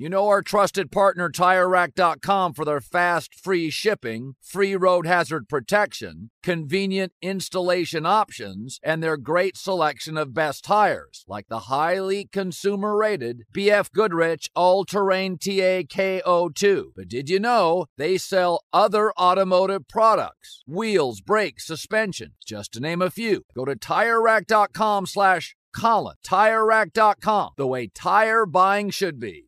You know our trusted partner TireRack.com for their fast, free shipping, free road hazard protection, convenient installation options, and their great selection of best tires, like the highly consumer rated BF Goodrich All Terrain T/A KO2. But did you know they sell other automotive products? Wheels, brakes, suspension, just to name a few. Go to TireRack.com slash Colin. TireRack.com, the way tire buying should be.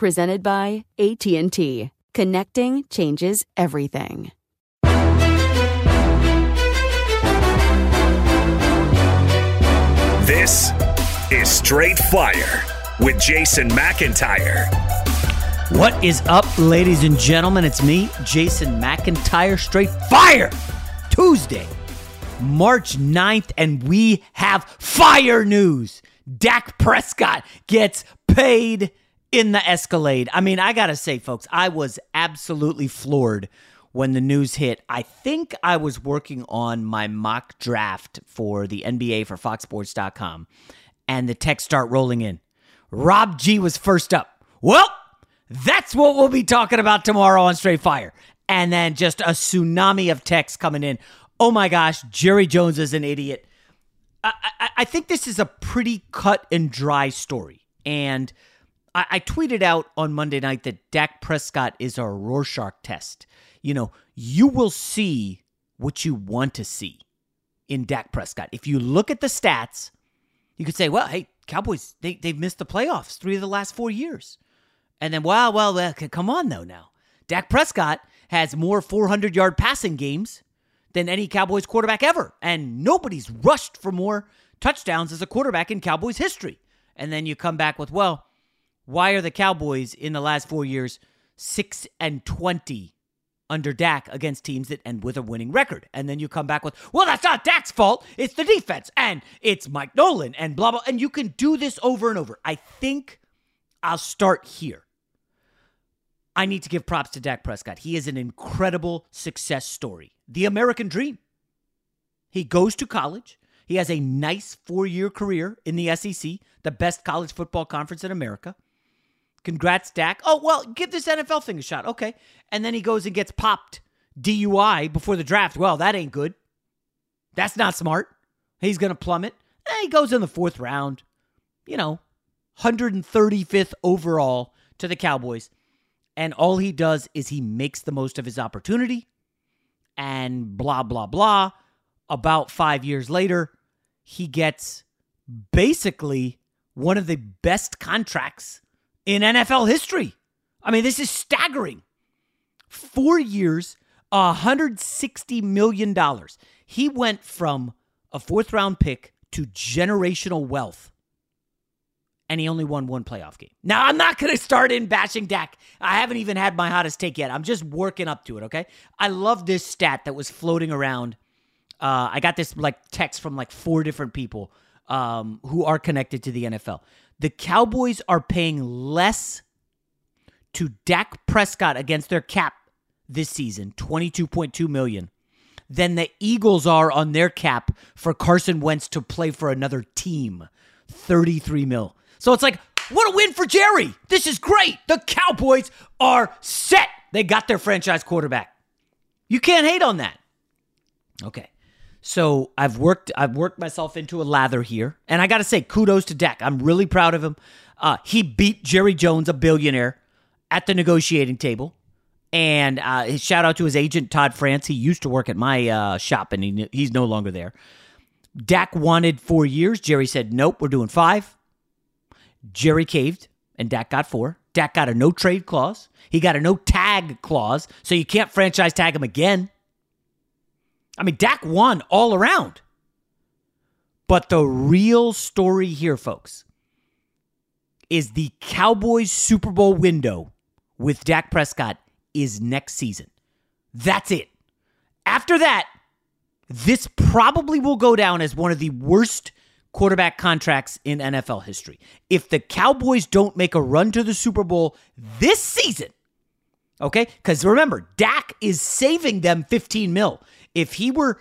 Presented by AT&T. Connecting changes everything. This is Straight Fire with Jason McIntyre. What is up, ladies and gentlemen? It's me, Jason McIntyre, Straight Fire. Tuesday, March 9th, and we have fire news. Dak Prescott gets paid in the Escalade. I mean, I got to say, folks, I was absolutely floored when the news hit. I think I was working on my mock draft for the NBA for FoxSports.com, and the texts start rolling in. Rob G was first up. Well, that's what we'll be talking about tomorrow on Straight Fire. And then just a tsunami of texts coming in. Oh my gosh, Jerry Jones is an idiot. I, I, I think this is a pretty cut and dry story. And I, I tweeted out on Monday night that Dak Prescott is a Rorschach test. You know, you will see what you want to see in Dak Prescott. If you look at the stats, you could say, well, hey, Cowboys, they, they've missed the playoffs three of the last four years. And then, well, well, well come on, though, now. Dak Prescott has more 400 yard passing games than any Cowboys quarterback ever. And nobody's rushed for more touchdowns as a quarterback in Cowboys history. And then you come back with, well, why are the Cowboys in the last four years 6 and 20 under Dak against teams that end with a winning record? And then you come back with, well, that's not Dak's fault. It's the defense and it's Mike Nolan and blah, blah. And you can do this over and over. I think I'll start here. I need to give props to Dak Prescott. He is an incredible success story. The American dream. He goes to college. He has a nice four year career in the SEC, the best college football conference in America. Congrats, Dak. Oh, well, give this NFL thing a shot. Okay. And then he goes and gets popped DUI before the draft. Well, that ain't good. That's not smart. He's going to plummet. And he goes in the fourth round, you know, 135th overall to the Cowboys. And all he does is he makes the most of his opportunity and blah, blah, blah. About five years later, he gets basically one of the best contracts in NFL history. I mean, this is staggering. Four years, $160 million. He went from a fourth round pick to generational wealth. And he only won one playoff game. Now, I'm not going to start in bashing Dak. I haven't even had my hottest take yet. I'm just working up to it, okay? I love this stat that was floating around. Uh, I got this like text from like four different people um, who are connected to the NFL. The Cowboys are paying less to Dak Prescott against their cap this season, 22.2 million, than the Eagles are on their cap for Carson Wentz to play for another team, 33 mil. So it's like, what a win for Jerry. This is great. The Cowboys are set. They got their franchise quarterback. You can't hate on that. Okay. So I've worked I've worked myself into a lather here. And I got to say kudos to Dak. I'm really proud of him. Uh, he beat Jerry Jones, a billionaire, at the negotiating table. And uh, shout out to his agent, Todd France. He used to work at my uh, shop and he, he's no longer there. Dak wanted four years. Jerry said, nope, we're doing five. Jerry caved and Dak got four. Dak got a no trade clause. He got a no tag clause, so you can't franchise tag him again. I mean, Dak won all around. But the real story here, folks, is the Cowboys Super Bowl window with Dak Prescott is next season. That's it. After that, this probably will go down as one of the worst quarterback contracts in NFL history. If the Cowboys don't make a run to the Super Bowl this season, okay? Because remember, Dak is saving them 15 mil. If he were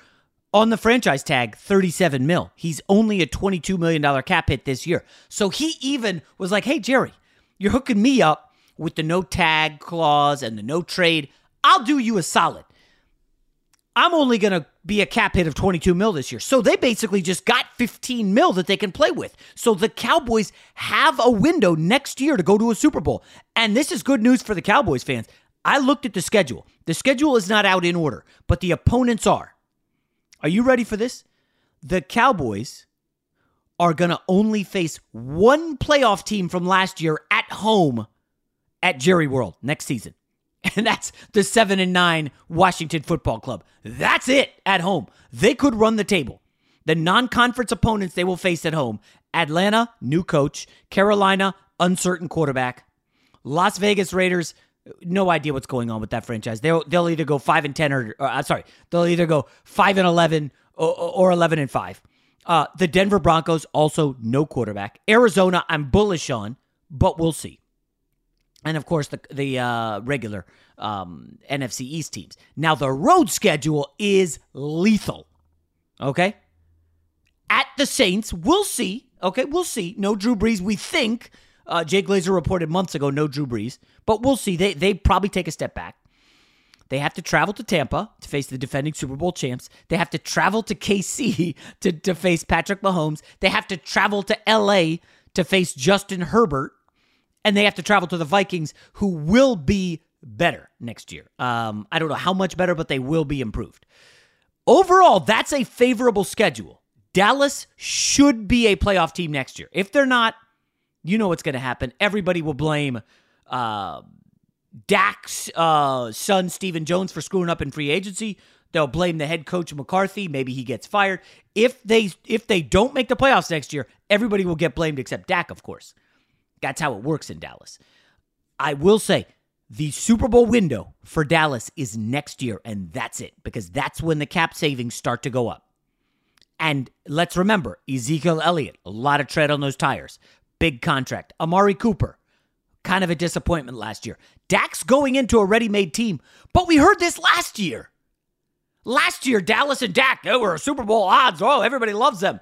on the franchise tag, 37 mil, he's only a $22 million cap hit this year. So he even was like, hey, Jerry, you're hooking me up with the no tag clause and the no trade, I'll do you a solid. I'm only going to be a cap hit of 22 mil this year. So they basically just got 15 mil that they can play with. So the Cowboys have a window next year to go to a Super Bowl. And this is good news for the Cowboys fans. I looked at the schedule. The schedule is not out in order, but the opponents are. Are you ready for this? The Cowboys are going to only face one playoff team from last year at home at Jerry World next season. And that's the 7 and 9 Washington Football Club. That's it at home. They could run the table. The non-conference opponents they will face at home: Atlanta, new coach, Carolina, uncertain quarterback, Las Vegas Raiders, no idea what's going on with that franchise. They'll they'll either go 5 and 10 or, or I'm sorry, they'll either go 5 and 11 or, or 11 and 5. Uh, the Denver Broncos also no quarterback. Arizona I'm bullish on, but we'll see and of course the the uh, regular um, NFC East teams. Now the road schedule is lethal. Okay, at the Saints, we'll see. Okay, we'll see. No Drew Brees. We think uh, Jay Glazer reported months ago no Drew Brees, but we'll see. They they probably take a step back. They have to travel to Tampa to face the defending Super Bowl champs. They have to travel to KC to, to face Patrick Mahomes. They have to travel to LA to face Justin Herbert and they have to travel to the Vikings, who will be better next year. Um, I don't know how much better, but they will be improved. Overall, that's a favorable schedule. Dallas should be a playoff team next year. If they're not, you know what's going to happen. Everybody will blame uh, Dak's uh, son, Stephen Jones, for screwing up in free agency. They'll blame the head coach McCarthy. Maybe he gets fired. If they if they don't make the playoffs next year, everybody will get blamed except Dak, of course. That's how it works in Dallas. I will say the Super Bowl window for Dallas is next year, and that's it, because that's when the cap savings start to go up. And let's remember Ezekiel Elliott, a lot of tread on those tires. Big contract. Amari Cooper, kind of a disappointment last year. Dak's going into a ready made team, but we heard this last year. Last year, Dallas and Dak, they were Super Bowl odds. Oh, everybody loves them.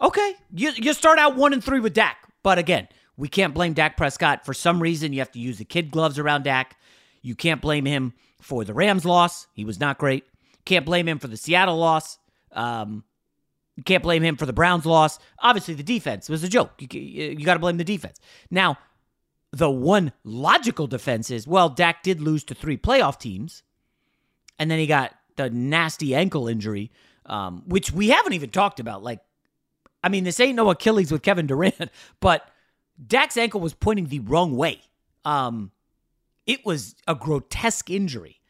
Okay, you, you start out one and three with Dak. But again, we can't blame Dak Prescott. For some reason, you have to use the kid gloves around Dak. You can't blame him for the Rams loss. He was not great. Can't blame him for the Seattle loss. Um, can't blame him for the Browns loss. Obviously, the defense was a joke. You, you got to blame the defense. Now, the one logical defense is well, Dak did lose to three playoff teams, and then he got the nasty ankle injury, um, which we haven't even talked about. Like, I mean, this ain't no Achilles with Kevin Durant, but Dak's ankle was pointing the wrong way. Um, it was a grotesque injury.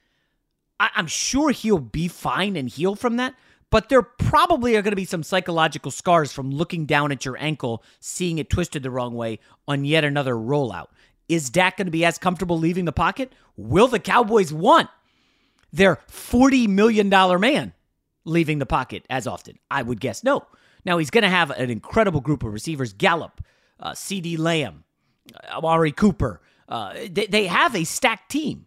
I- I'm sure he'll be fine and heal from that, but there probably are going to be some psychological scars from looking down at your ankle, seeing it twisted the wrong way on yet another rollout. Is Dak going to be as comfortable leaving the pocket? Will the Cowboys want their $40 million man leaving the pocket as often? I would guess no. Now, he's going to have an incredible group of receivers Gallup, uh, CeeDee Lamb, uh, Amari Cooper. Uh, they, they have a stacked team.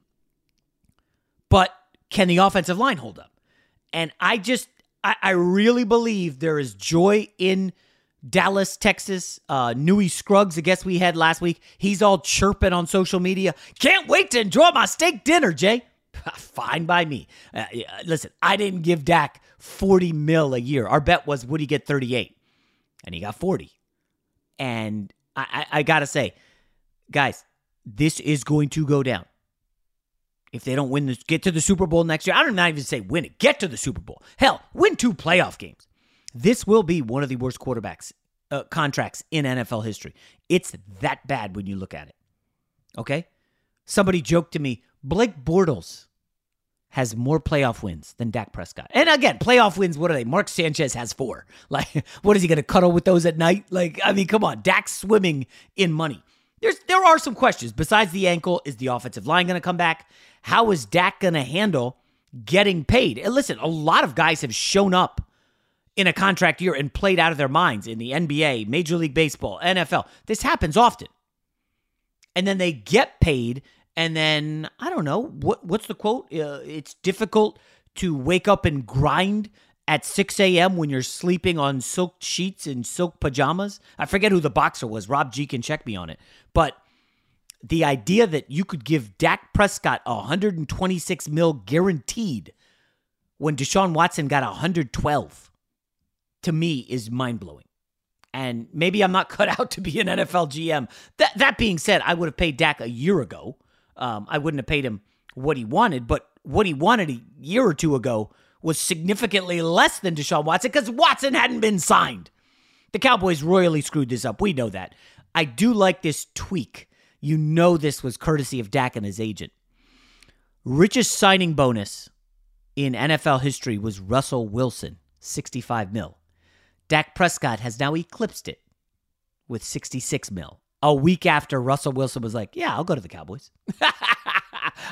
But can the offensive line hold up? And I just, I, I really believe there is joy in Dallas, Texas. Uh, Scruggs, I guess we had last week. He's all chirping on social media. Can't wait to enjoy my steak dinner, Jay. Fine by me. Uh, listen, I didn't give Dak 40 mil a year. Our bet was would he get 38? And he got 40. And I, I, I got to say, guys, this is going to go down. If they don't win this, get to the Super Bowl next year. I don't even say win it, get to the Super Bowl. Hell, win two playoff games. This will be one of the worst quarterbacks uh, contracts in NFL history. It's that bad when you look at it. Okay? Somebody joked to me, Blake Bortles has more playoff wins than Dak Prescott. And again, playoff wins, what are they? Mark Sanchez has four. Like, what is he going to cuddle with those at night? Like, I mean, come on. Dak's swimming in money. There's there are some questions. Besides the ankle, is the offensive line going to come back? How is Dak going to handle getting paid? And listen, a lot of guys have shown up in a contract year and played out of their minds in the NBA, Major League Baseball, NFL. This happens often. And then they get paid and then I don't know what what's the quote? Uh, it's difficult to wake up and grind at 6 a.m. when you're sleeping on silk sheets and silk pajamas. I forget who the boxer was. Rob G can check me on it. But the idea that you could give Dak Prescott 126 mil guaranteed when Deshaun Watson got 112 to me is mind blowing. And maybe I'm not cut out to be an NFL GM. That that being said, I would have paid Dak a year ago. Um, I wouldn't have paid him what he wanted, but what he wanted a year or two ago was significantly less than Deshaun Watson because Watson hadn't been signed. The Cowboys royally screwed this up. We know that. I do like this tweak. You know this was courtesy of Dak and his agent. Richest signing bonus in NFL history was Russell Wilson, 65 mil. Dak Prescott has now eclipsed it with 66 mil. A week after Russell Wilson was like, "Yeah, I'll go to the Cowboys."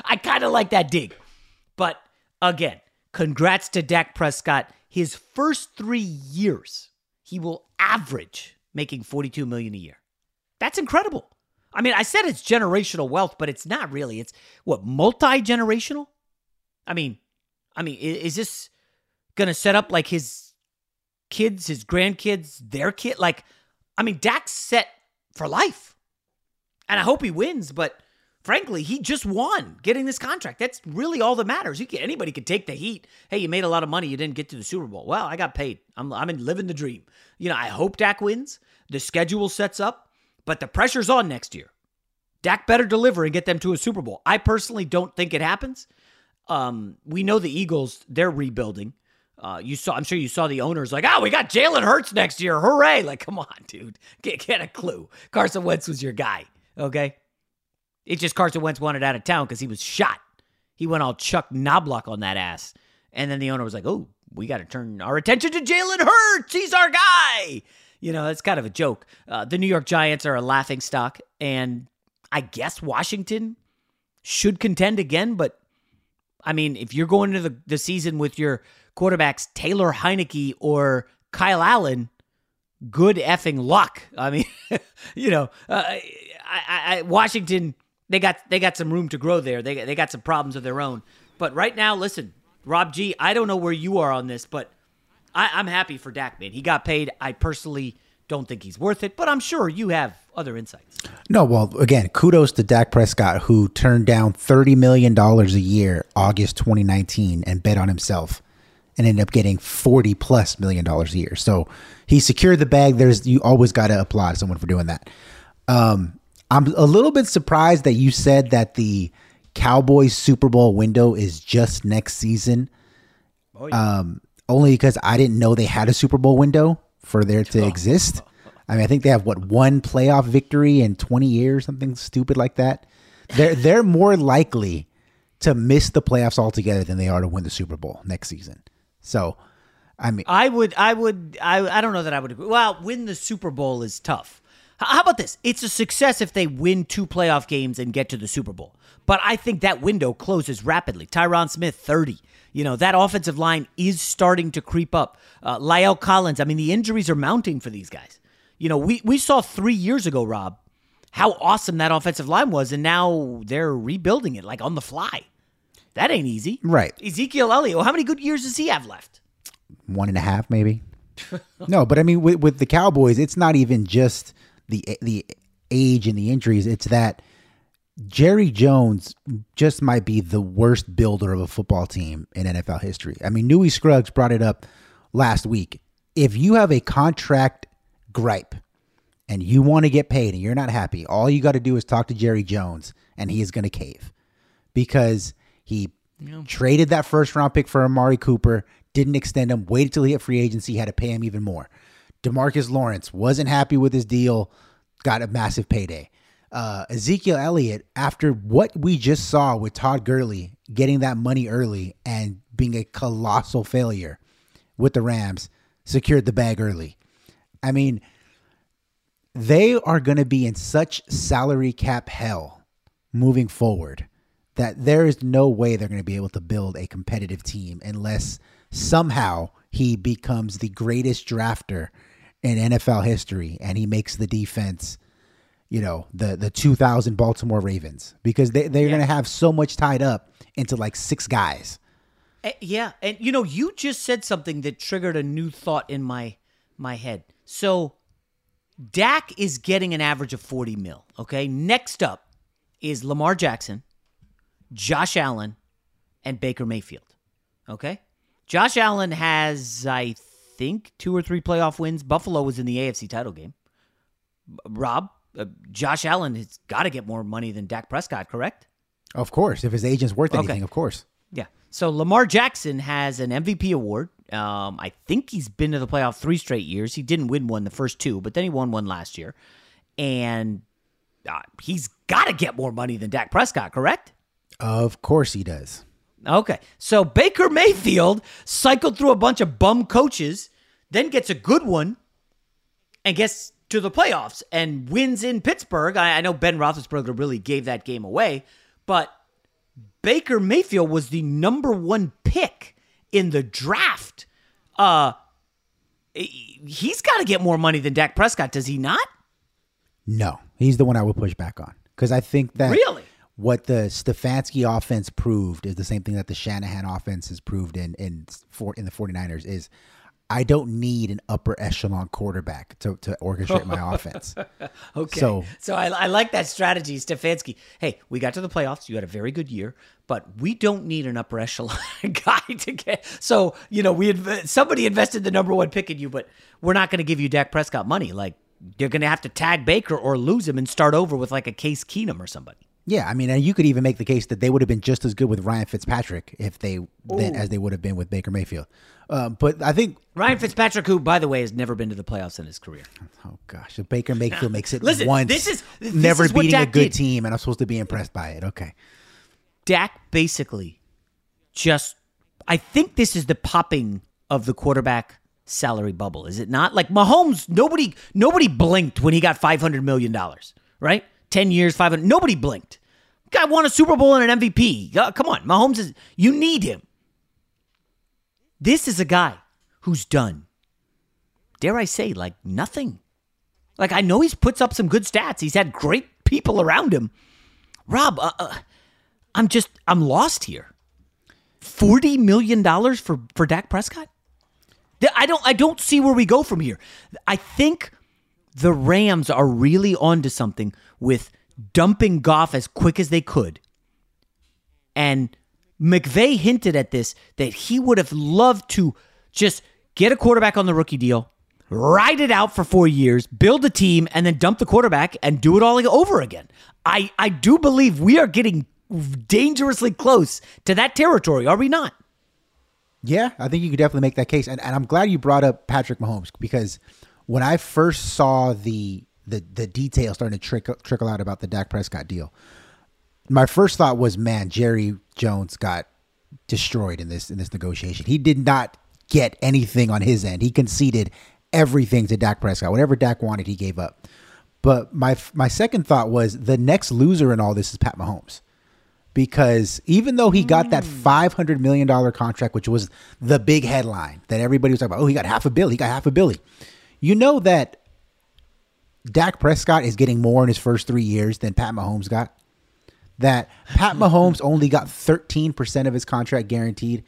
I kind of like that dig. But again, Congrats to Dak Prescott. His first three years, he will average making 42 million a year. That's incredible. I mean, I said it's generational wealth, but it's not really. It's what multi-generational? I mean, I mean, is this gonna set up like his kids, his grandkids, their kid? Like, I mean, Dak's set for life. And I hope he wins, but frankly, he just won getting this contract. That's really all that matters. You can, anybody could take the heat. Hey, you made a lot of money. You didn't get to the Super Bowl. Well, I got paid. I'm, I'm in living the dream. You know, I hope Dak wins. The schedule sets up, but the pressure's on next year. Dak better deliver and get them to a Super Bowl. I personally don't think it happens. Um, we know the Eagles, they're rebuilding. Uh, you saw, I'm sure you saw the owners like, oh, we got Jalen Hurts next year. Hooray. Like, come on, dude. Get, get a clue. Carson Wentz was your guy. Okay. It's just Carson Wentz wanted out of town because he was shot. He went all Chuck Knoblauch on that ass. And then the owner was like, oh, we got to turn our attention to Jalen Hurts. He's our guy. You know, that's kind of a joke. Uh, the New York Giants are a laughing stock. And I guess Washington should contend again. But I mean, if you're going into the, the season with your quarterbacks, Taylor Heinicke or Kyle Allen, good effing luck. I mean, you know, uh, I, I, Washington they got they got some room to grow there. They they got some problems of their own. But right now, listen, Rob G, I don't know where you are on this, but I, I'm happy for Dak, man. He got paid. I personally don't think he's worth it, but I'm sure you have other insights. No, well, again, kudos to Dak Prescott, who turned down $30 million a year, August 2019, and bet on himself and ended up getting 40 plus million dollars a year. So he secured the bag. There's, you always got to applaud someone for doing that. Um, I'm a little bit surprised that you said that the Cowboys Super Bowl window is just next season. Oh, yeah. Um, only because I didn't know they had a Super Bowl window for there to oh. exist. I mean, I think they have what one playoff victory in 20 years, something stupid like that. They're they're more likely to miss the playoffs altogether than they are to win the Super Bowl next season. So, I mean, I would, I would, I, I don't know that I would agree. Well, win the Super Bowl is tough. How about this? It's a success if they win two playoff games and get to the Super Bowl. But I think that window closes rapidly. Tyron Smith, 30. You know, that offensive line is starting to creep up. Uh, La'el Collins, I mean, the injuries are mounting for these guys. You know, we, we saw three years ago, Rob, how awesome that offensive line was, and now they're rebuilding it like on the fly. That ain't easy. Right. Ezekiel Elliott, how many good years does he have left? one and a half maybe. no, but I mean with with the Cowboys, it's not even just the the age and the injuries. It's that Jerry Jones just might be the worst builder of a football team in NFL history. I mean, Newy Scruggs brought it up last week. If you have a contract gripe and you want to get paid and you're not happy, all you got to do is talk to Jerry Jones and he is going to cave because he traded that first round pick for Amari Cooper, didn't extend him, waited till he hit free agency, had to pay him even more. Demarcus Lawrence wasn't happy with his deal, got a massive payday. Uh, Ezekiel Elliott, after what we just saw with Todd Gurley getting that money early and being a colossal failure with the Rams, secured the bag early. I mean, they are going to be in such salary cap hell moving forward that there is no way they're going to be able to build a competitive team unless somehow he becomes the greatest drafter in NFL history and he makes the defense, you know, the the 2000 Baltimore Ravens because they they're going to have so much tied up into like six guys. Eh, yeah, and you know, you just said something that triggered a new thought in my my head. So, Dak is getting an average of 40 mil, okay? Next up is Lamar Jackson, Josh Allen, and Baker Mayfield. Okay? Josh Allen has I think two or three playoff wins. Buffalo was in the AFC title game. Rob, uh, Josh Allen has got to get more money than Dak Prescott, correct? Of course, if his agent's worth Okay. anything, of course. Yeah. So Lamar Jackson has an MVP award. Um, I think he's been to the playoff three straight years. He didn't win one the first two, but then he won one last year, and uh, he's got to get more money than Dak Prescott. Correct? Of course he does. Okay. So Baker Mayfield cycled through a bunch of bum coaches, then gets a good one, and gets to the playoffs and wins in Pittsburgh. I, I know Ben Roethlisberger really gave that game away, but Baker Mayfield was the number one pick in the draft. Uh, he's got to get more money than Dak Prescott, does he not? No, he's the one I would push back on because I think that Really? What the Stefanski offense proved is the same thing that the Shanahan offense has proved in in for in the 49ers is I don't need an upper echelon quarterback to, to orchestrate my offense. Okay. So So I, I like that strategy, Stefanski. Hey, we got to the playoffs. You had a very good year, but we don't need an upper echelon guy to get. So you know, we inv- somebody invested the number one pick in you, but we're not going to give you Dak Prescott money. Like you're going to have to tag Baker or lose him and start over with like a Case Keenum or somebody. Yeah, I mean, and you could even make the case that they would have been just as good with Ryan Fitzpatrick if they as they would have been with Baker Mayfield. Um, but I think Ryan Fitzpatrick, who by the way has never been to the playoffs in his career. oh gosh, if Baker Mayfield makes it Listen, once, this is- this never is beating a good did. team, and I'm supposed to be impressed by it. Okay, Dak basically just I think this is the popping of the quarterback salary bubble, is it not? Like Mahomes, nobody nobody blinked when he got five hundred million dollars, right? Ten years, five hundred. Nobody blinked. Guy won a Super Bowl and an MVP. Come on, Mahomes is you need him. This is a guy who's done, dare I say, like nothing. Like I know he's puts up some good stats. He's had great people around him. Rob, uh, uh, I'm just I'm lost here. Forty million dollars for for Dak Prescott. I don't I don't see where we go from here. I think the Rams are really onto something with dumping Goff as quick as they could. And McVay hinted at this that he would have loved to just get a quarterback on the rookie deal, ride it out for four years, build a team, and then dump the quarterback and do it all over again. I, I do believe we are getting dangerously close to that territory, are we not? Yeah, I think you could definitely make that case, and, and I'm glad you brought up Patrick Mahomes because when I first saw the the the details starting to trickle trickle out about the Dak Prescott deal, my first thought was, man, Jerry Jones got destroyed in this in this negotiation. He did not get anything on his end. He conceded everything to Dak Prescott. Whatever Dak wanted, he gave up. But my my second thought was the next loser in all this is Pat Mahomes. Because even though he got that mm. five hundred million dollar contract, which was the big headline that everybody was talking about, oh, he got half a bill, he got half a billy. You know that Dak Prescott is getting more in his first three years than Pat Mahomes got. That Pat Mahomes only got 13% of his contract guaranteed.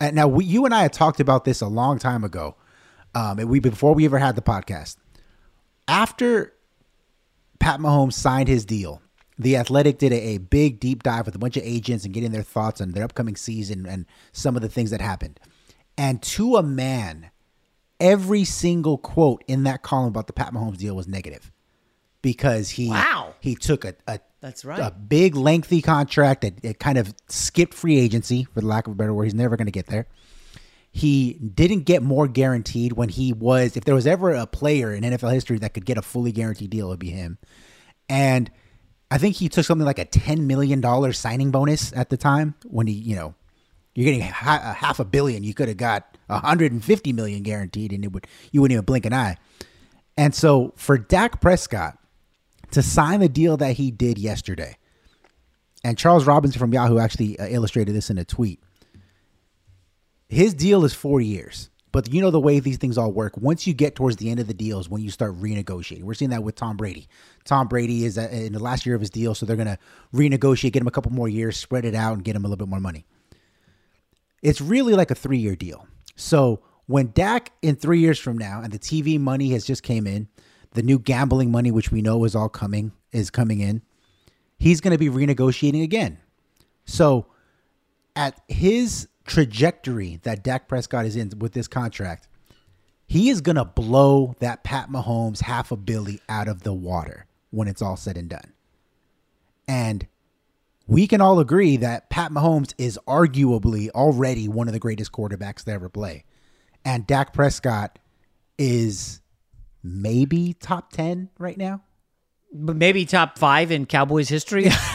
And now, we, you and I had talked about this a long time ago. Um, we before we ever had the podcast. After Pat Mahomes signed his deal, the Athletic did a, a big deep dive with a bunch of agents and getting their thoughts on their upcoming season and some of the things that happened. And to a man, every single quote in that column about the Pat Mahomes deal was negative because he Wow. he took a, a That's right. a big lengthy contract that it kind of skipped free agency for the lack of a better word. He's never going to get there. He didn't get more guaranteed when he was. If there was ever a player in NFL history that could get a fully guaranteed deal, it would be him. And I think he took something like a ten million dollar signing bonus at the time when he, you know, you're getting a half a billion. You could have got 150 million guaranteed, and it would you wouldn't even blink an eye. And so for Dak Prescott to sign the deal that he did yesterday, and Charles Robinson from Yahoo actually uh, illustrated this in a tweet. His deal is four years, but you know the way these things all work. Once you get towards the end of the deal is when you start renegotiating. We're seeing that with Tom Brady. Tom Brady is uh, in the last year of his deal, so they're going to renegotiate, get him a couple more years, spread it out, and get him a little bit more money. It's really like a three year deal. So when Dak in three years from now, and the TV money has just came in, the new gambling money, which we know is all coming, is coming in. He's going to be renegotiating again. So at his trajectory that Dak Prescott is in with this contract, he is going to blow that Pat Mahomes half a billy out of the water when it's all said and done. And we can all agree that Pat Mahomes is arguably already one of the greatest quarterbacks to ever play. And Dak Prescott is maybe top 10 right now. but maybe top five in Cowboys history.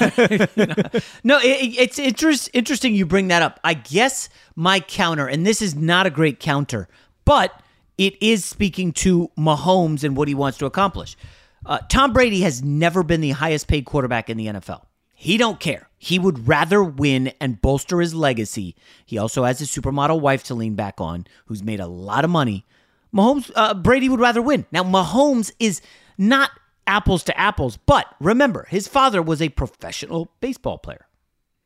no, it, it's interest, interesting you bring that up. I guess my counter, and this is not a great counter, but it is speaking to Mahomes and what he wants to accomplish. Uh, Tom Brady has never been the highest paid quarterback in the NFL. He don't care. He would rather win and bolster his legacy. He also has a supermodel wife to lean back on, who's made a lot of money. Mahomes, uh, Brady would rather win. Now, Mahomes is not apples to apples, but remember, his father was a professional baseball player.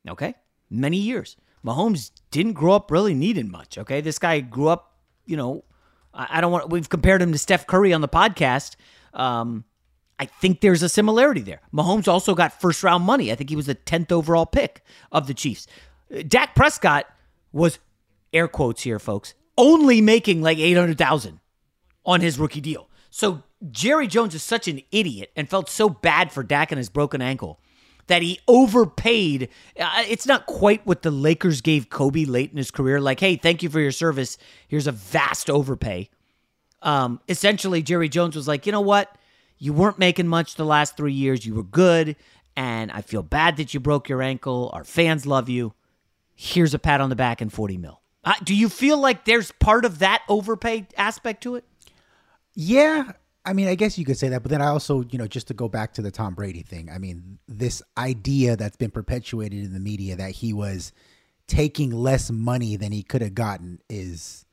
Okay, many years. Mahomes didn't grow up really needing much. Okay, this guy grew up, you know, I, I don't want. We've compared him to Steph Curry on the podcast. Um, I think there's a similarity there. Mahomes also got first round money. I think he was the 10th overall pick of the Chiefs. Uh, Dak Prescott was air quotes here, folks, only making like 800,000 on his rookie deal. So Jerry Jones is such an idiot and felt so bad for Dak and his broken ankle that he overpaid. Uh, It's not quite what the Lakers gave Kobe late in his career. Like, hey, thank you for your service. Here's a vast overpay. Um, essentially, Jerry Jones was like, you know what? You weren't making much the last three years. You were good, and I feel bad that you broke your ankle. Our fans love you. Here's a pat on the back and 40 mil. Uh, do you feel like there's part of that overpay aspect to it? Yeah, I mean, I guess you could say that, but then I also, you know, just to go back to the Tom Brady thing, I mean, this idea that's been perpetuated in the media that he was taking less money than he could have gotten is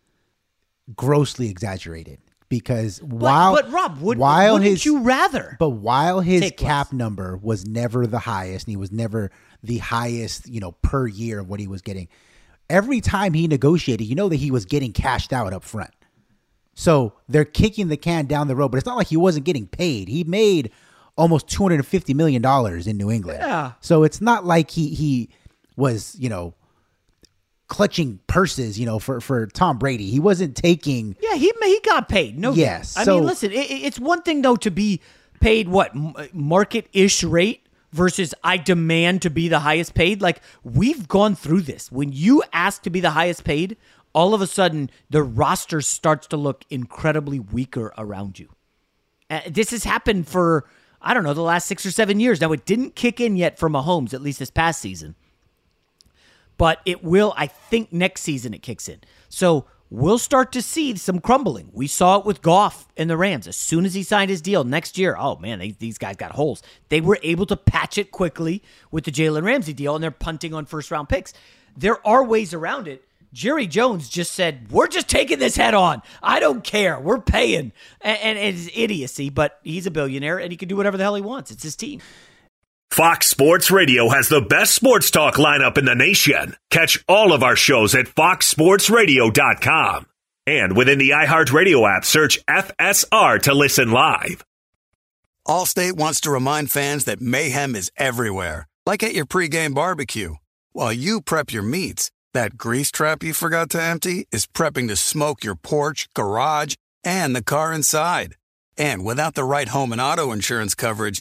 grossly exaggerated because while but Rob, would- while wouldn't his you rather but while his cap number was never the highest and he was never the highest, you know, per year of what he was getting, every time he negotiated, you know that he was getting cashed out up front. So they're kicking the can down the road, but it's not like he wasn't getting paid. He made almost two hundred and fifty million dollars in New England. Yeah. So it's not like he he was you know clutching purses, you know, for for Tom Brady. He wasn't taking. Yeah, he he got paid. No, Yes. I so- mean, listen, it, it's one thing though to be paid what market ish rate versus I demand to be the highest paid. Like we've gone through this. When you ask to be the highest paid, all of a sudden the roster starts to look incredibly weaker around you. Uh, this has happened for I don't know the last six or seven years. Now it didn't kick in yet for Mahomes, at least this past season but it will i think next season it kicks in so we'll start to see some crumbling. We saw it with Goff and the Rams. As soon as he signed his deal next year, oh man, they, these guys got holes. They were able to patch it quickly with the Jalen Ramsey deal, and they're punting on first round picks. There are ways around it. Jerry Jones just said, We're just taking this head on. I don't care. We're paying. And, and it's idiocy, but he's a billionaire and he can do whatever the hell he wants. It's his team. Fox Sports Radio has the best sports talk lineup in the nation. Catch all of our shows at foxsportsradio.com. And within the iHeartRadio app, search FSR to listen live. Allstate wants to remind fans that mayhem is everywhere, like at your pregame barbecue. While you prep your meats, that grease trap you forgot to empty is prepping to smoke your porch, garage, and the car inside. And without the right home and auto insurance coverage,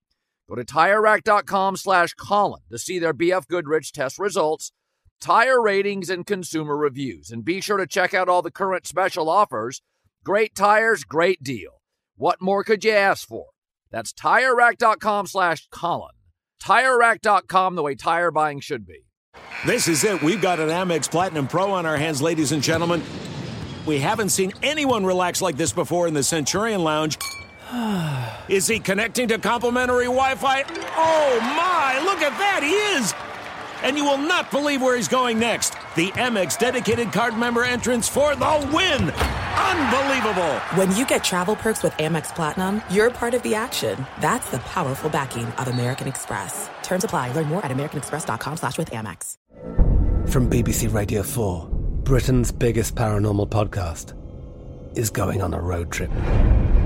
Go to TireRack.com slash Colin to see their BF Goodrich test results, tire ratings, and consumer reviews. And be sure to check out all the current special offers. Great tires, great deal. What more could you ask for? That's TireRack.com slash Colin. TireRack.com, the way tire buying should be. This is it. We've got an Amex Platinum Pro on our hands, ladies and gentlemen. We haven't seen anyone relax like this before in the Centurion Lounge. Is he connecting to complimentary Wi Fi? Oh my, look at that, he is! And you will not believe where he's going next. The Amex dedicated card member entrance for the win! Unbelievable! When you get travel perks with Amex Platinum, you're part of the action. That's the powerful backing of American Express. Terms apply. Learn more at americanexpress.com slash with Amex. From BBC Radio 4, Britain's biggest paranormal podcast is going on a road trip.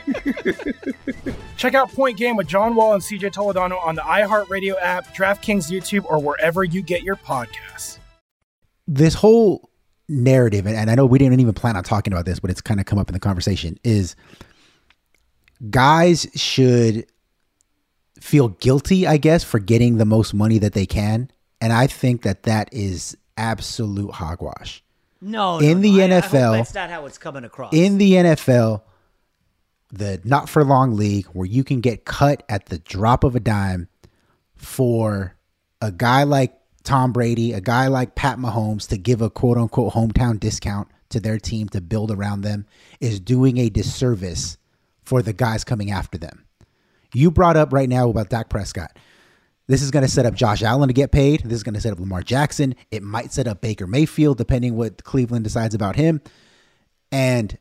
Check out Point Game with John Wall and CJ Toledano on the iHeartRadio app, DraftKings YouTube, or wherever you get your podcasts. this whole narrative, and, and I know we didn't even plan on talking about this, but it's kind of come up in the conversation, is guys should feel guilty, I guess, for getting the most money that they can. And I think that that is absolute hogwash. No, In no, the no. I- I hope NFL that's not how it's coming across. In the NFL, the not for long league where you can get cut at the drop of a dime for a guy like Tom Brady, a guy like Pat Mahomes to give a quote unquote hometown discount to their team to build around them is doing a disservice for the guys coming after them. You brought up right now about Dak Prescott. This is going to set up Josh Allen to get paid. This is going to set up Lamar Jackson. It might set up Baker Mayfield, depending what Cleveland decides about him. And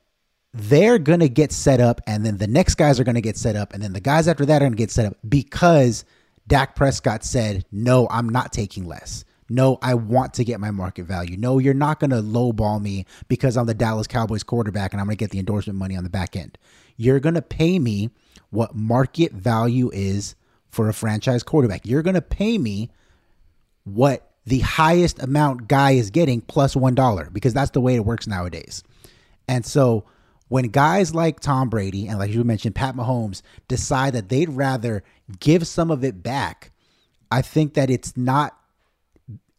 they're going to get set up, and then the next guys are going to get set up, and then the guys after that are going to get set up because Dak Prescott said, No, I'm not taking less. No, I want to get my market value. No, you're not going to lowball me because I'm the Dallas Cowboys quarterback and I'm going to get the endorsement money on the back end. You're going to pay me what market value is for a franchise quarterback. You're going to pay me what the highest amount guy is getting plus 1 because that's the way it works nowadays. And so when guys like Tom Brady and like you mentioned Pat Mahomes decide that they'd rather give some of it back, I think that it's not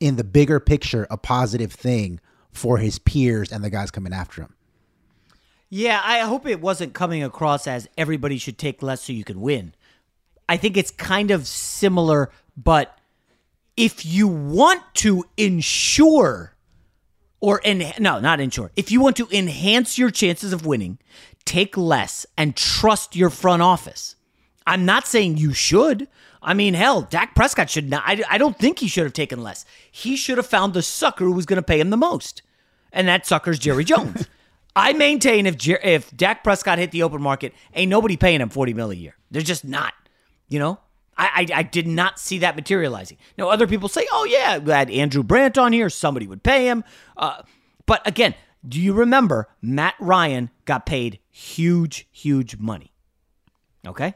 in the bigger picture a positive thing for his peers and the guys coming after him. Yeah, I hope it wasn't coming across as everybody should take less so you can win. I think it's kind of similar, but if you want to ensure or en- no, not ensure. If you want to enhance your chances of winning, take less and trust your front office. I'm not saying you should. I mean, hell, Dak Prescott should not. I, I don't think he should have taken less. He should have found the sucker who was going to pay him the most, and that sucker's Jerry Jones. I maintain if Jer- if Dak Prescott hit the open market, ain't nobody paying him forty mil a year. They're just not. You know, I, I, I did not see that materializing. Now other people say, oh yeah, glad Andrew Brandt on here, somebody would pay him. Uh, but again, do you remember Matt Ryan got paid huge, huge money? Okay,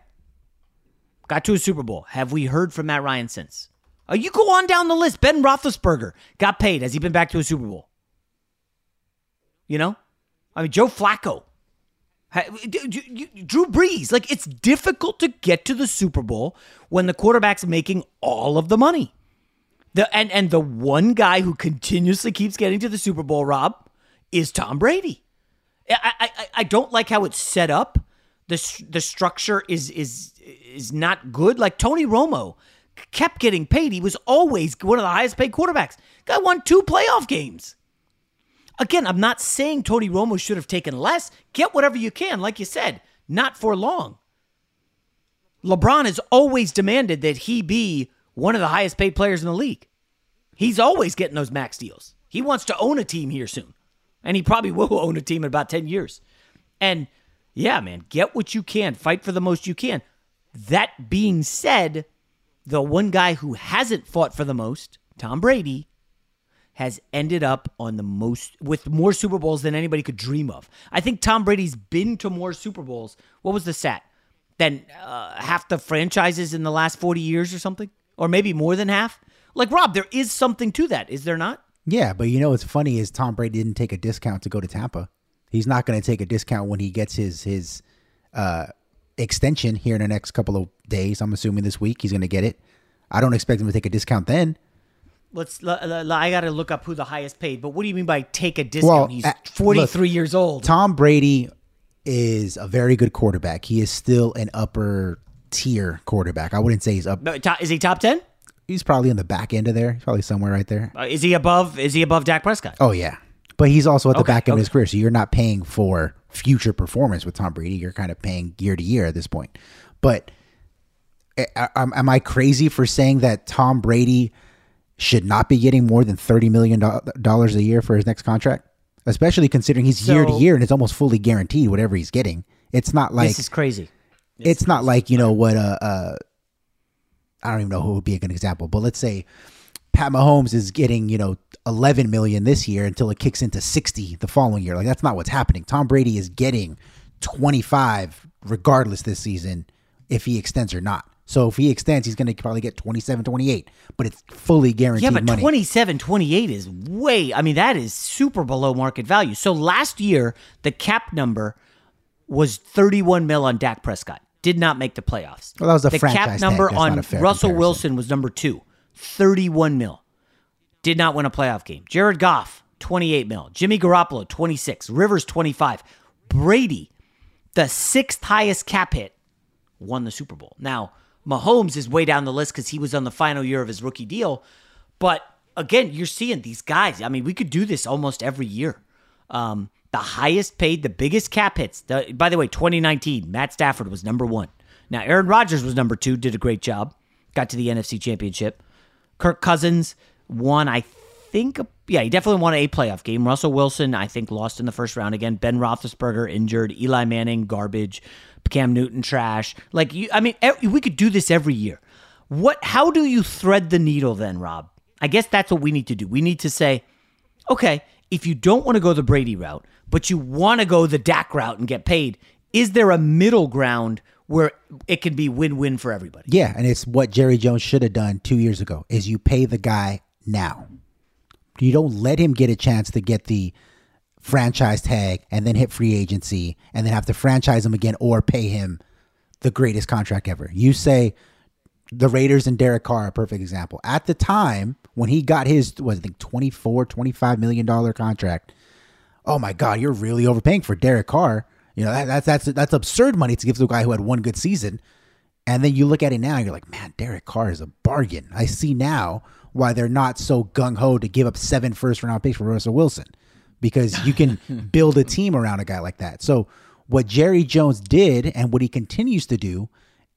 got to a Super Bowl. Have we heard from Matt Ryan since? Oh, you go on down the list. Ben Roethlisberger got paid. Has he been back to a Super Bowl? You know, I mean, Joe Flacco, Drew Brees. Like, it's difficult to get to the Super Bowl when the quarterback's making all of the money. The and and the one guy who continuously keeps getting to the Super Bowl, Rob, is Tom Brady. I I, I don't like how it's set up. the The structure is is is not good. Like Tony Romo kept getting paid. He was always one of the highest paid quarterbacks. Guy won two playoff games. Again, I'm not saying Tony Romo should have taken less. Get whatever you can, like you said, not for long. LeBron has always demanded that he be one of the highest paid players in the league. He's always getting those max deals. He wants to own a team here soon. And he probably will own a team in about 10 years. And yeah, man, get what you can, fight for the most you can. That being said, the one guy who hasn't fought for the most, Tom Brady, has ended up on the most with more Super Bowls than anybody could dream of. I think Tom Brady's been to more Super Bowls. What was the stat? Than uh, half the franchises in the last 40 years or something? Or maybe more than half? Like Rob, there is something to that, is there not? Yeah, but you know what's funny is Tom Brady didn't take a discount to go to Tampa. He's not going to take a discount when he gets his his uh, extension here in the next couple of days. I'm assuming this week he's going to get it. I don't expect him to take a discount then let's. I got to look up who the highest paid. But what do you mean by take a discount? Well, He's forty three years old. Tom Brady is a very good quarterback. He is still an upper tier quarterback. I wouldn't say he's up. Is he top ten? He's probably in the back end of there. He's probably somewhere right there. Uh, is he above? Is he above Dak Prescott? Oh yeah, but he's also at the okay, back end okay. of his career. So you're not paying for future performance with Tom Brady. You're kind of paying year to year at this point. But eh, am I crazy for saying that Tom Brady? Should not be getting more than $30 million a year for his next contract, especially considering he's so, year to year and it's almost fully guaranteed whatever he's getting. It's not like this is crazy. This it's is not like, you know, what, uh, uh, I don't even know who would be a good example, but let's say Pat Mahomes is getting, you know, 11 million this year until it kicks into 60 the following year. Like that's not what's happening. Tom Brady is getting 25 regardless this season if he extends or not. So if he extends, he's going to probably get 27, 28, but it's fully guaranteed Yeah, but money. 27, 28 is way, I mean, that is super below market value. So last year, the cap number was 31 mil on Dak Prescott. Did not make the playoffs. Well, that was the, the cap number on Russell comparison. Wilson was number two, 31 mil. Did not win a playoff game. Jared Goff, 28 mil. Jimmy Garoppolo, 26. Rivers, 25. Brady, the sixth highest cap hit, won the Super Bowl. Now, Mahomes is way down the list because he was on the final year of his rookie deal. But again, you're seeing these guys. I mean, we could do this almost every year. Um, the highest paid, the biggest cap hits. The, by the way, 2019, Matt Stafford was number one. Now, Aaron Rodgers was number two, did a great job. got to the NFC Championship. Kirk Cousins won, I think, yeah, he definitely won a playoff game. Russell Wilson, I think, lost in the first round again. Ben Roethlisberger injured. Eli Manning garbage. Cam Newton trash. Like you, I mean, we could do this every year. What? How do you thread the needle then, Rob? I guess that's what we need to do. We need to say, okay, if you don't want to go the Brady route, but you want to go the Dak route and get paid, is there a middle ground where it can be win-win for everybody? Yeah, and it's what Jerry Jones should have done two years ago: is you pay the guy now. You don't let him get a chance to get the franchise tag and then hit free agency and then have to franchise him again or pay him the greatest contract ever. You say the Raiders and Derek Carr, are a perfect example. At the time when he got his, was I think 24, 25 million dollar contract. Oh my God, you're really overpaying for Derek Carr. You know, that, that's, that's, that's absurd money to give to a guy who had one good season. And then you look at it now, you're like, man, Derek Carr is a bargain. I see now why they're not so gung ho to give up seven first round picks for Russell Wilson because you can build a team around a guy like that. So, what Jerry Jones did and what he continues to do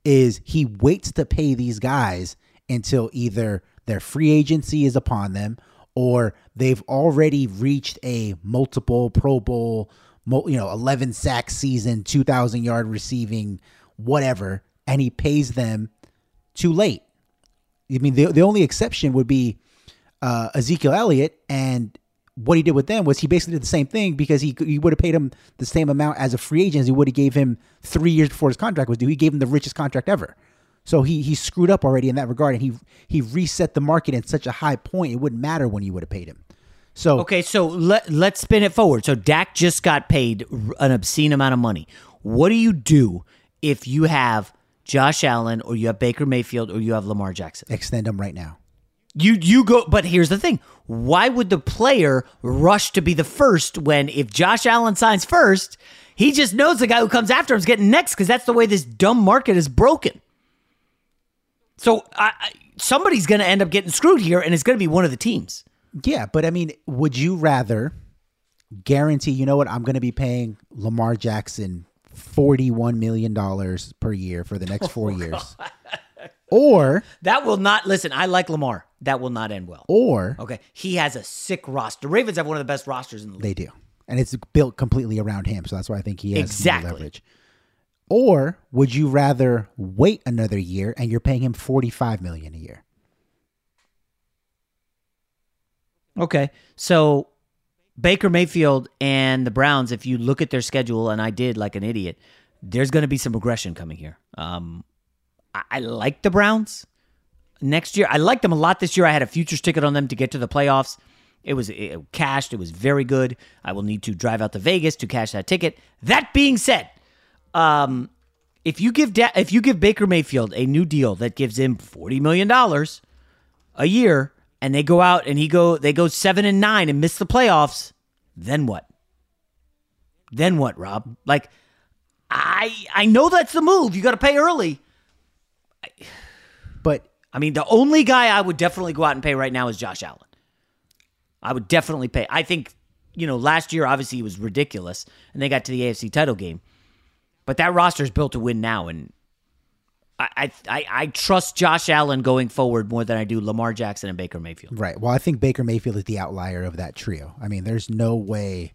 is he waits to pay these guys until either their free agency is upon them or they've already reached a multiple Pro Bowl, you know, 11 sack season, 2,000 yard receiving, whatever, and he pays them too late. I mean, the, the only exception would be uh, Ezekiel Elliott, and what he did with them was he basically did the same thing because he he would have paid him the same amount as a free agent as he would have gave him three years before his contract was due. He gave him the richest contract ever. So he he screwed up already in that regard, and he he reset the market at such a high point it wouldn't matter when you would have paid him. So okay, so let let's spin it forward. So Dak just got paid an obscene amount of money. What do you do if you have Josh Allen or you have Baker Mayfield or you have Lamar Jackson? Extend them right now. You you go, but here's the thing: why would the player rush to be the first when if Josh Allen signs first, he just knows the guy who comes after him is getting next because that's the way this dumb market is broken. So I, I, somebody's going to end up getting screwed here, and it's going to be one of the teams. Yeah, but I mean, would you rather guarantee? You know what? I'm going to be paying Lamar Jackson forty-one million dollars per year for the next four oh, years. Or that will not listen. I like Lamar. That will not end well. Or okay, he has a sick roster. The Ravens have one of the best rosters in the league. They do, and it's built completely around him. So that's why I think he has exactly leverage. Or would you rather wait another year and you're paying him forty five million a year? Okay, so Baker Mayfield and the Browns, if you look at their schedule, and I did like an idiot, there's going to be some regression coming here. Um, I, like the Browns next year. I liked them a lot this year. I had a futures ticket on them to get to the playoffs. It was it cashed. It was very good. I will need to drive out to Vegas to cash that ticket. That being said, um, if you give da- if you give Baker Mayfield a new deal that gives him forty million dollars a year, and they go out and he go they go seven and nine and miss the playoffs, then what? Then what, Rob? Like, I I know that's the move. You got to pay early. But I mean, the only guy I would definitely go out and pay right now is Josh Allen. I would definitely pay. I think, you know, last year obviously it was ridiculous and they got to the AFC title game. But that roster is built to win now and I, I I trust Josh Allen going forward more than I do Lamar Jackson and Baker Mayfield. Right. Well, I think Baker Mayfield is the outlier of that trio. I mean, there's no way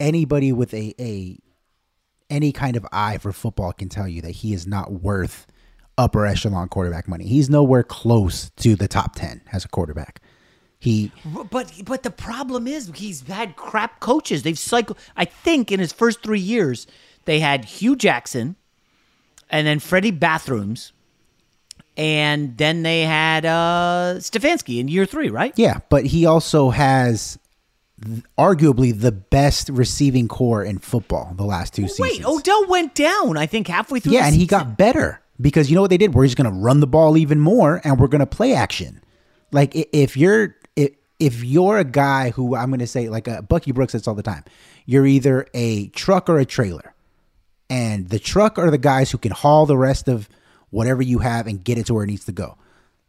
anybody with a, a any kind of eye for football can tell you that he is not worth upper echelon quarterback money. He's nowhere close to the top 10 as a quarterback. He But but the problem is he's had crap coaches. They've cycled I think in his first 3 years they had Hue Jackson and then Freddie Bathrooms and then they had uh Stefanski in year 3, right? Yeah, but he also has arguably the best receiving corps in football the last two seasons. Wait, Odell went down I think halfway through Yeah, and he got better because you know what they did? We're just going to run the ball even more and we're going to play action. Like if you're if, you're a guy who I'm going to say like a uh, Bucky Brooks says all the time, you're either a truck or a trailer. And the truck are the guys who can haul the rest of whatever you have and get it to where it needs to go.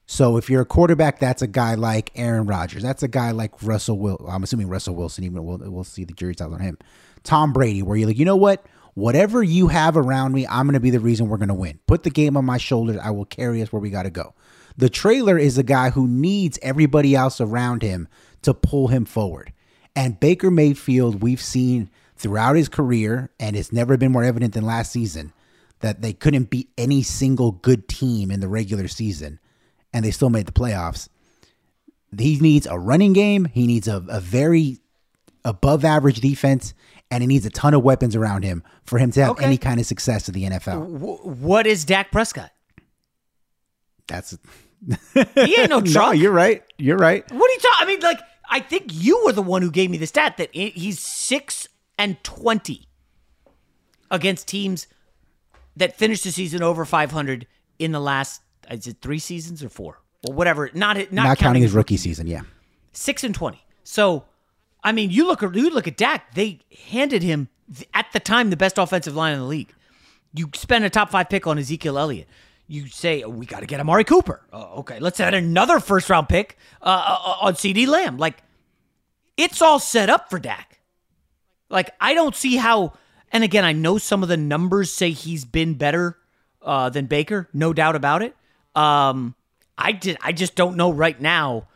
So if you're a quarterback, that's a guy like Aaron Rodgers. That's a guy like Russell Will. I'm assuming Russell Wilson. Even we'll we'll see the jury's out on him. Tom Brady, where you're like, you know what? Whatever you have around me, I'm going to be the reason we're going to win. Put the game on my shoulders. I will carry us where we got to go. The trailer is a guy who needs everybody else around him to pull him forward. And Baker Mayfield, we've seen throughout his career, and it's never been more evident than last season, that they couldn't beat any single good team in the regular season, and they still made the playoffs. He needs a running game. He needs a, a very above average defense, and he needs a ton of weapons around him for him to have Okay. any kind of success in the NFL. Wh- what is Dak Prescott? That's He ain't no no. You're right. You're right. What are you talking? I mean, like, I think you were the one who gave me the stat that he's six and twenty against teams that finished the season over five hundred in the last. Is it three seasons or four? Well, whatever. Not not, Not, counting his rookie season. Yeah. six and twenty. So, I mean, you look at you look at Dak. They handed him at the time the best offensive line in the league. You spend a top five pick on Ezekiel Elliott. You say oh, we got to get Amari Cooper. Oh, okay, let's add another first round pick uh, uh, on CeeDee Lamb. Like, it's all set up for Dak. Like, I don't see how. And again, I know some of the numbers say he's been better uh, than Baker, no doubt about it. Um, I did. I just don't know right now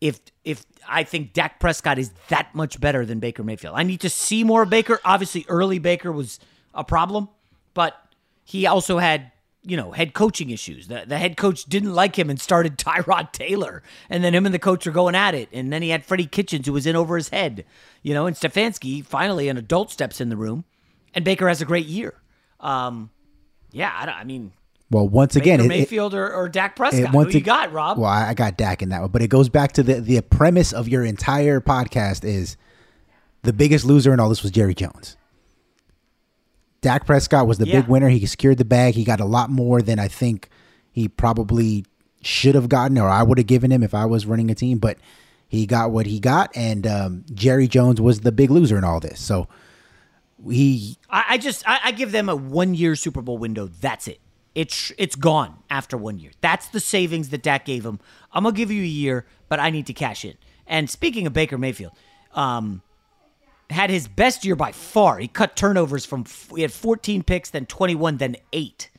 if if I think Dak Prescott is that much better than Baker Mayfield. I need to see more Baker. Obviously, early Baker was a problem, but he also had you know head coaching issues. The the head coach didn't like him and started Tyrod Taylor, and then him and the coach are going at it. And then he had Freddie Kitchens who was in over his head, you know. And Stefanski finally an adult steps in the room, and Baker has a great year. Um, yeah, I, I mean. Well, once again, Baker it- it- Mayfield or, or Dak Prescott. it- once Who you got, Rob? Well, I I got Dak in that one, but it goes back to the the premise of your entire podcast is the biggest loser in all this was Jerry Jones. Dak Prescott was the Yeah. big winner. He secured the bag. He got a lot more than I think he probably should have gotten, or I would have given him if I was running a team. But he got what he got, and um, Jerry Jones was the big loser in all this. So he I, I just I, I give them a one year Super Bowl window. That's it. It's it's gone after one year. That's the savings that Dak gave him. I'm gonna give you a year, but I need to cash in. And speaking of Baker Mayfield, um, had his best year by far. He cut turnovers from he had 14 picks, then 21, then eight.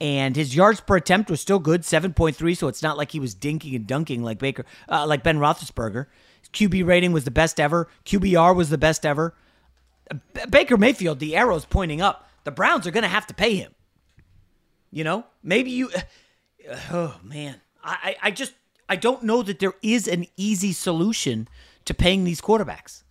And his yards per attempt was still good, 7.3. So it's not like he was dinking and dunking like Baker, uh, like Ben Roethlisberger. QB rating was the best ever. QBR was the best ever. B- Baker Mayfield, the arrow's pointing up. The Browns are going to have to pay him. You know, maybe you. Oh man, I, I just I don't know that there is an easy solution to paying these quarterbacks.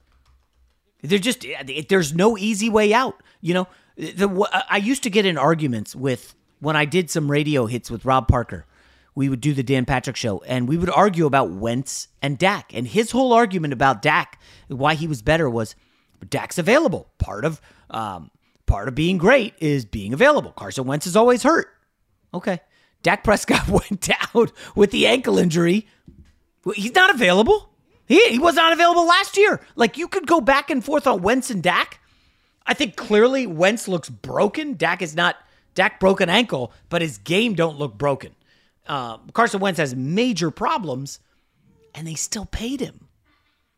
There just there's no easy way out. You know, the I used to get in arguments with when I did some radio hits with Rob Parker. We would do the Dan Patrick show, and we would argue about Wentz and Dak. And his whole argument about Dak, why he was better, was Dak's available. Part of um, part of being great is being available. Carson Wentz is always hurt. Okay, Dak Prescott went down with the ankle injury. He's not available. He, he was not available last year. Like you could go back and forth on Wentz and Dak. I think clearly Wentz looks broken. Dak is not. Dak broke an ankle, but his game don't look broken. Uh, Carson Wentz has major problems, and they still paid him.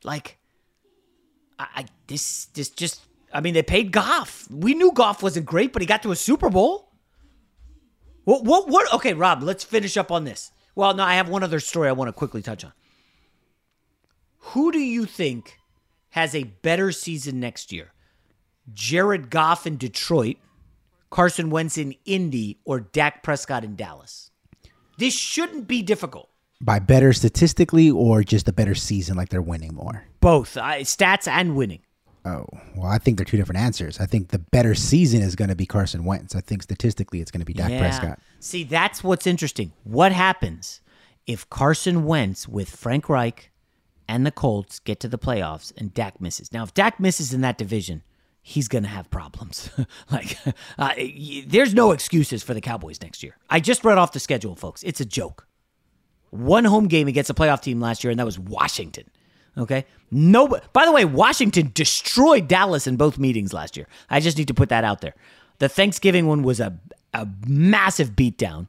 Like, I, I this this just. I mean, they paid Goff. We knew Goff wasn't great, but he got to a Super Bowl. What what what? Okay, Rob, let's finish up on this. Well, no, I have one other story I want to quickly touch on. Who do you think has a better season next year? Jared Goff in Detroit, Carson Wentz in Indy, or Dak Prescott in Dallas? This shouldn't be difficult. by better statistically or just a better season, like they're winning more. Both uh, stats and winning. Oh, well, I think they're two different answers. I think the better season is going to be Carson Wentz. I think statistically it's going to be Dak Prescott. See, that's what's interesting. What happens if Carson Wentz with Frank Reich and the Colts get to the playoffs and Dak misses? Now, if Dak misses in that division, he's going to have problems. like, uh, y- there's no excuses for the Cowboys next year. I just read off the schedule, folks. It's a joke. One home game against a playoff team last year, and that was Washington. Okay. No. By the way, Washington destroyed Dallas in both meetings last year. I just need to put that out there. The Thanksgiving one was a a massive beatdown.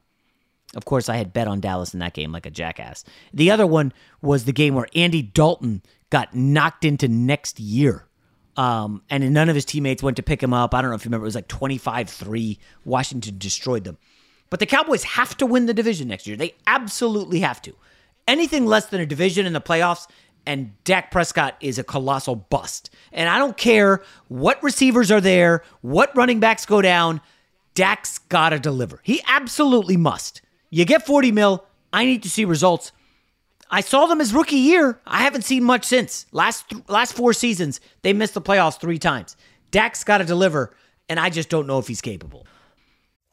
Of course, I had bet on Dallas in that game like a jackass. The other one was the game where Andy Dalton got knocked into next year. Um, and none of his teammates went to pick him up. I don't know if you remember, it was like 25 3. Washington destroyed them. But the Cowboys have to win the division next year. They absolutely have to. Anything less than a division in the playoffs, and Dak Prescott is a colossal bust. And I don't care what receivers are there, what running backs go down, Dak's got to deliver. He absolutely must. You get 40 mil, I need to see results. I saw them his rookie year. I haven't seen much since. Last th- last four seasons, they missed the playoffs three times. Dak's got to deliver, and I just don't know if he's capable.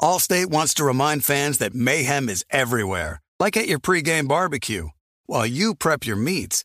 Allstate wants to remind fans that mayhem is everywhere, like at your pregame barbecue. While you prep your meats,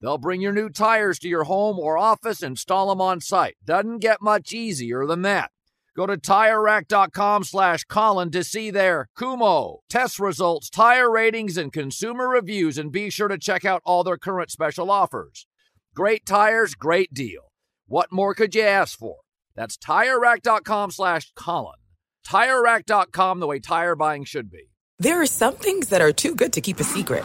They'll bring your new tires to your home or office, install them on site. Doesn't get much easier than that. Go to TireRack.com slash Colin to see their Kumho, test results, tire ratings, and consumer reviews, and be sure to check out all their current special offers. Great tires, great deal. What more could you ask for? That's TireRack.com slash Colin. TireRack.com, the way tire buying should be. There are some things that are too good to keep a secret.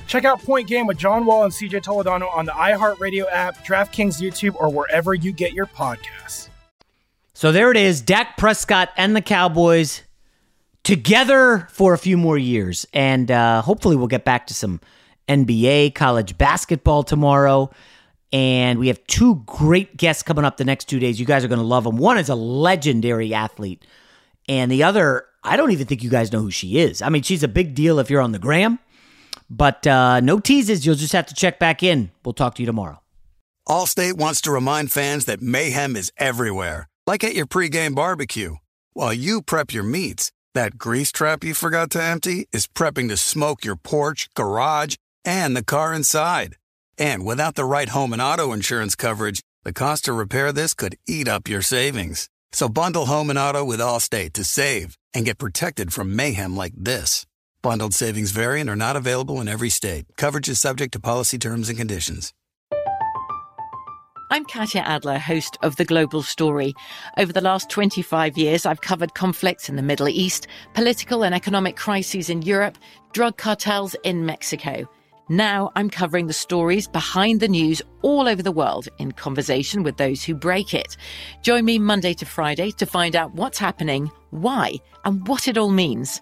Check out Point Game with John Wall and CJ Toledano on the iHeartRadio app, DraftKings YouTube, or wherever you get your podcasts. So there it is Dak Prescott and the Cowboys together for a few more years. And uh, hopefully we'll get back to some NBA, college basketball tomorrow. And we have two great guests coming up the next two days. You guys are going to love them. One is a legendary athlete, and the other, I don't even think you guys know who she is. I mean, she's a big deal if you're on the gram, but uh, no teases. You'll just have to check back in. We'll talk to you tomorrow. Allstate wants to remind fans that mayhem is everywhere, like at your pregame barbecue. While you prep your meats, that grease trap you forgot to empty is prepping to smoke your porch, garage, and the car inside. And without the right home and auto insurance coverage, the cost to repair this could eat up your savings. So bundle home and auto with Allstate to save and get protected from mayhem like this. Bundled savings vary and are not available in every state. Coverage is subject to policy terms and conditions. I'm Katya Adler, host of The Global Story. Over the last 25 years, I've covered conflicts in the Middle East, political and economic crises in Europe, drug cartels in Mexico. Now I'm covering the stories behind the news all over the world in conversation with those who break it. Join me Monday to Friday to find out what's happening, why, and what it all means.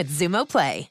with Xumo Play.